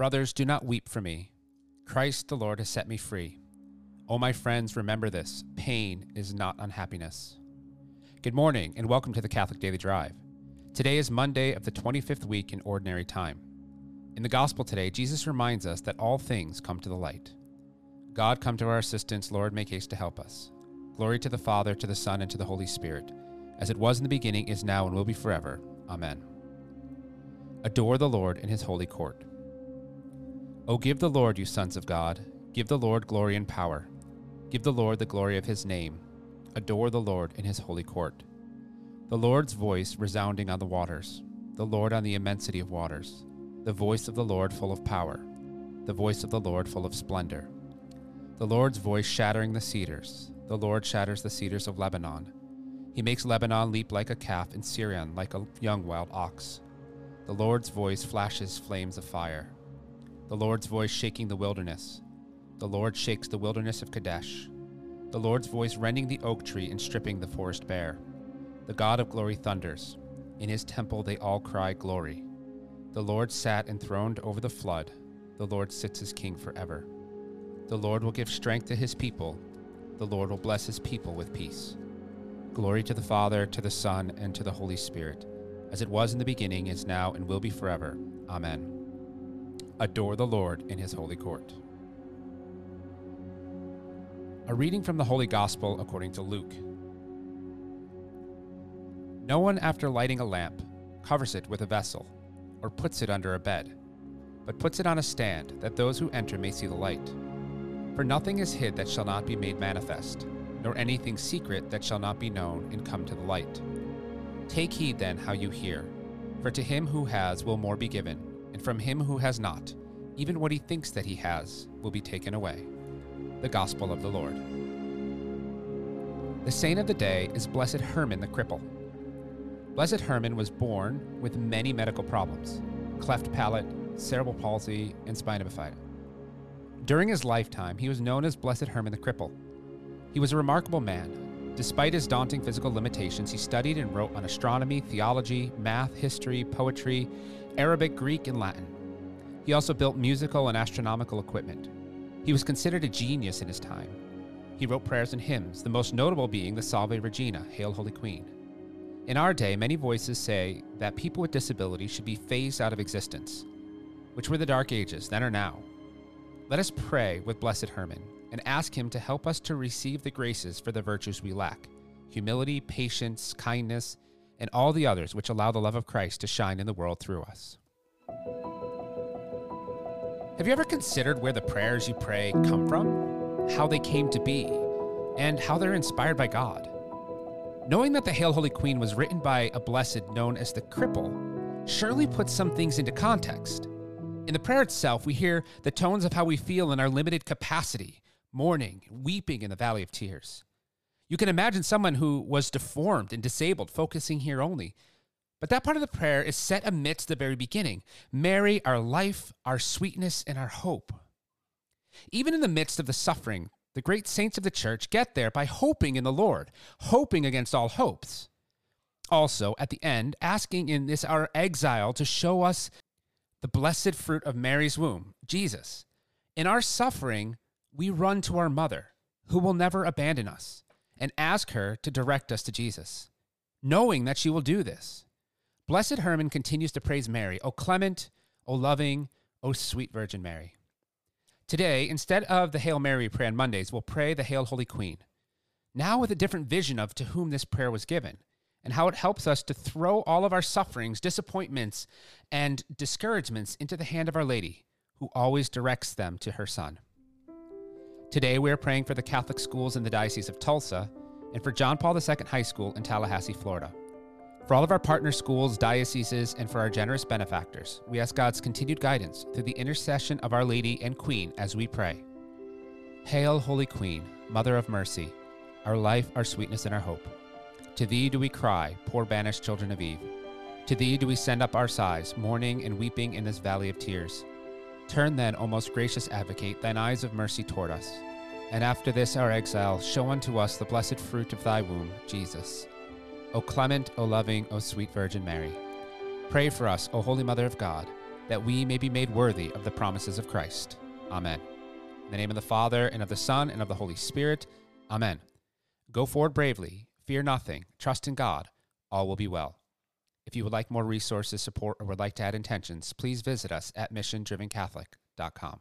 Brothers, do not weep for me. Christ the Lord has set me free. Oh, my friends, remember this pain is not unhappiness. Good morning, and welcome to the Catholic Daily Drive. Today is Monday of the 25th week in Ordinary Time. In the Gospel today, Jesus reminds us that all things come to the light. God, come to our assistance. Lord, make haste to help us. Glory to the Father, to the Son, and to the Holy Spirit, as it was in the beginning, is now, and will be forever. Amen. Adore the Lord in his holy court. O give the Lord, you sons of God, give the Lord glory and power. Give the Lord the glory of his name. Adore the Lord in his holy court. The Lord's voice resounding on the waters, the Lord on the immensity of waters, the voice of the Lord full of power, the voice of the Lord full of splendor. The Lord's voice shattering the cedars, the Lord shatters the cedars of Lebanon. He makes Lebanon leap like a calf and Sirion like a young wild ox. The Lord's voice flashes flames of fire. The Lord's voice shaking the wilderness. The Lord shakes the wilderness of Kadesh. The Lord's voice rending the oak tree and stripping the forest bare. The God of glory thunders. In his temple they all cry, Glory. The Lord sat enthroned over the flood. The Lord sits as king forever. The Lord will give strength to his people. The Lord will bless his people with peace. Glory to the Father, to the Son, and to the Holy Spirit, as it was in the beginning, is now, and will be forever. Amen. Adore the Lord in his holy court. A reading from the Holy Gospel according to Luke. No one, after lighting a lamp, covers it with a vessel, or puts it under a bed, but puts it on a stand, that those who enter may see the light. For nothing is hid that shall not be made manifest, nor anything secret that shall not be known and come to the light. Take heed then how you hear, for to him who has will more be given and from him who has not, even what he thinks that he has will be taken away. The Gospel of the Lord. The saint of the day is Blessed Herman the Cripple. Blessed Herman was born with many medical problems cleft palate, cerebral palsy, and spina bifida. During his lifetime, he was known as Blessed Herman the Cripple. He was a remarkable man. Despite his daunting physical limitations, he studied and wrote on astronomy, theology, math, history, poetry, Arabic, Greek, and Latin. He also built musical and astronomical equipment. He was considered a genius in his time. He wrote prayers and hymns, the most notable being the Salve Regina, Hail Holy Queen. In our day, many voices say that people with disabilities should be phased out of existence, which were the Dark Ages, then or now. Let us pray with Blessed Herman and ask him to help us to receive the graces for the virtues we lack humility, patience, kindness, and all the others which allow the love of Christ to shine in the world through us. Have you ever considered where the prayers you pray come from, how they came to be, and how they're inspired by God? Knowing that the Hail Holy Queen was written by a blessed known as the Cripple surely puts some things into context. In the prayer itself, we hear the tones of how we feel in our limited capacity, mourning, weeping in the valley of tears. You can imagine someone who was deformed and disabled, focusing here only. But that part of the prayer is set amidst the very beginning Mary, our life, our sweetness, and our hope. Even in the midst of the suffering, the great saints of the church get there by hoping in the Lord, hoping against all hopes. Also, at the end, asking in this our exile to show us the blessed fruit of Mary's womb, Jesus. In our suffering, we run to our mother, who will never abandon us and ask her to direct us to Jesus, knowing that she will do this. Blessed Herman continues to praise Mary, O clement, O loving, O sweet Virgin Mary. Today, instead of the Hail Mary prayer on Mondays, we'll pray the Hail Holy Queen. Now, with a different vision of to whom this prayer was given and how it helps us to throw all of our sufferings, disappointments, and discouragements into the hand of Our Lady, who always directs them to her Son. Today, we are praying for the Catholic schools in the Diocese of Tulsa and for John Paul II High School in Tallahassee, Florida. For all of our partner schools, dioceses, and for our generous benefactors, we ask God's continued guidance through the intercession of Our Lady and Queen as we pray. Hail, Holy Queen, Mother of Mercy, our life, our sweetness, and our hope. To thee do we cry, poor banished children of Eve. To thee do we send up our sighs, mourning and weeping in this valley of tears. Turn then, O most gracious advocate, thine eyes of mercy toward us, and after this our exile, show unto us the blessed fruit of thy womb, Jesus. O clement, O loving, O sweet Virgin Mary, pray for us, O Holy Mother of God, that we may be made worthy of the promises of Christ. Amen. In the name of the Father, and of the Son, and of the Holy Spirit. Amen. Go forward bravely, fear nothing, trust in God, all will be well. If you would like more resources, support, or would like to add intentions, please visit us at missiondrivencatholic.com.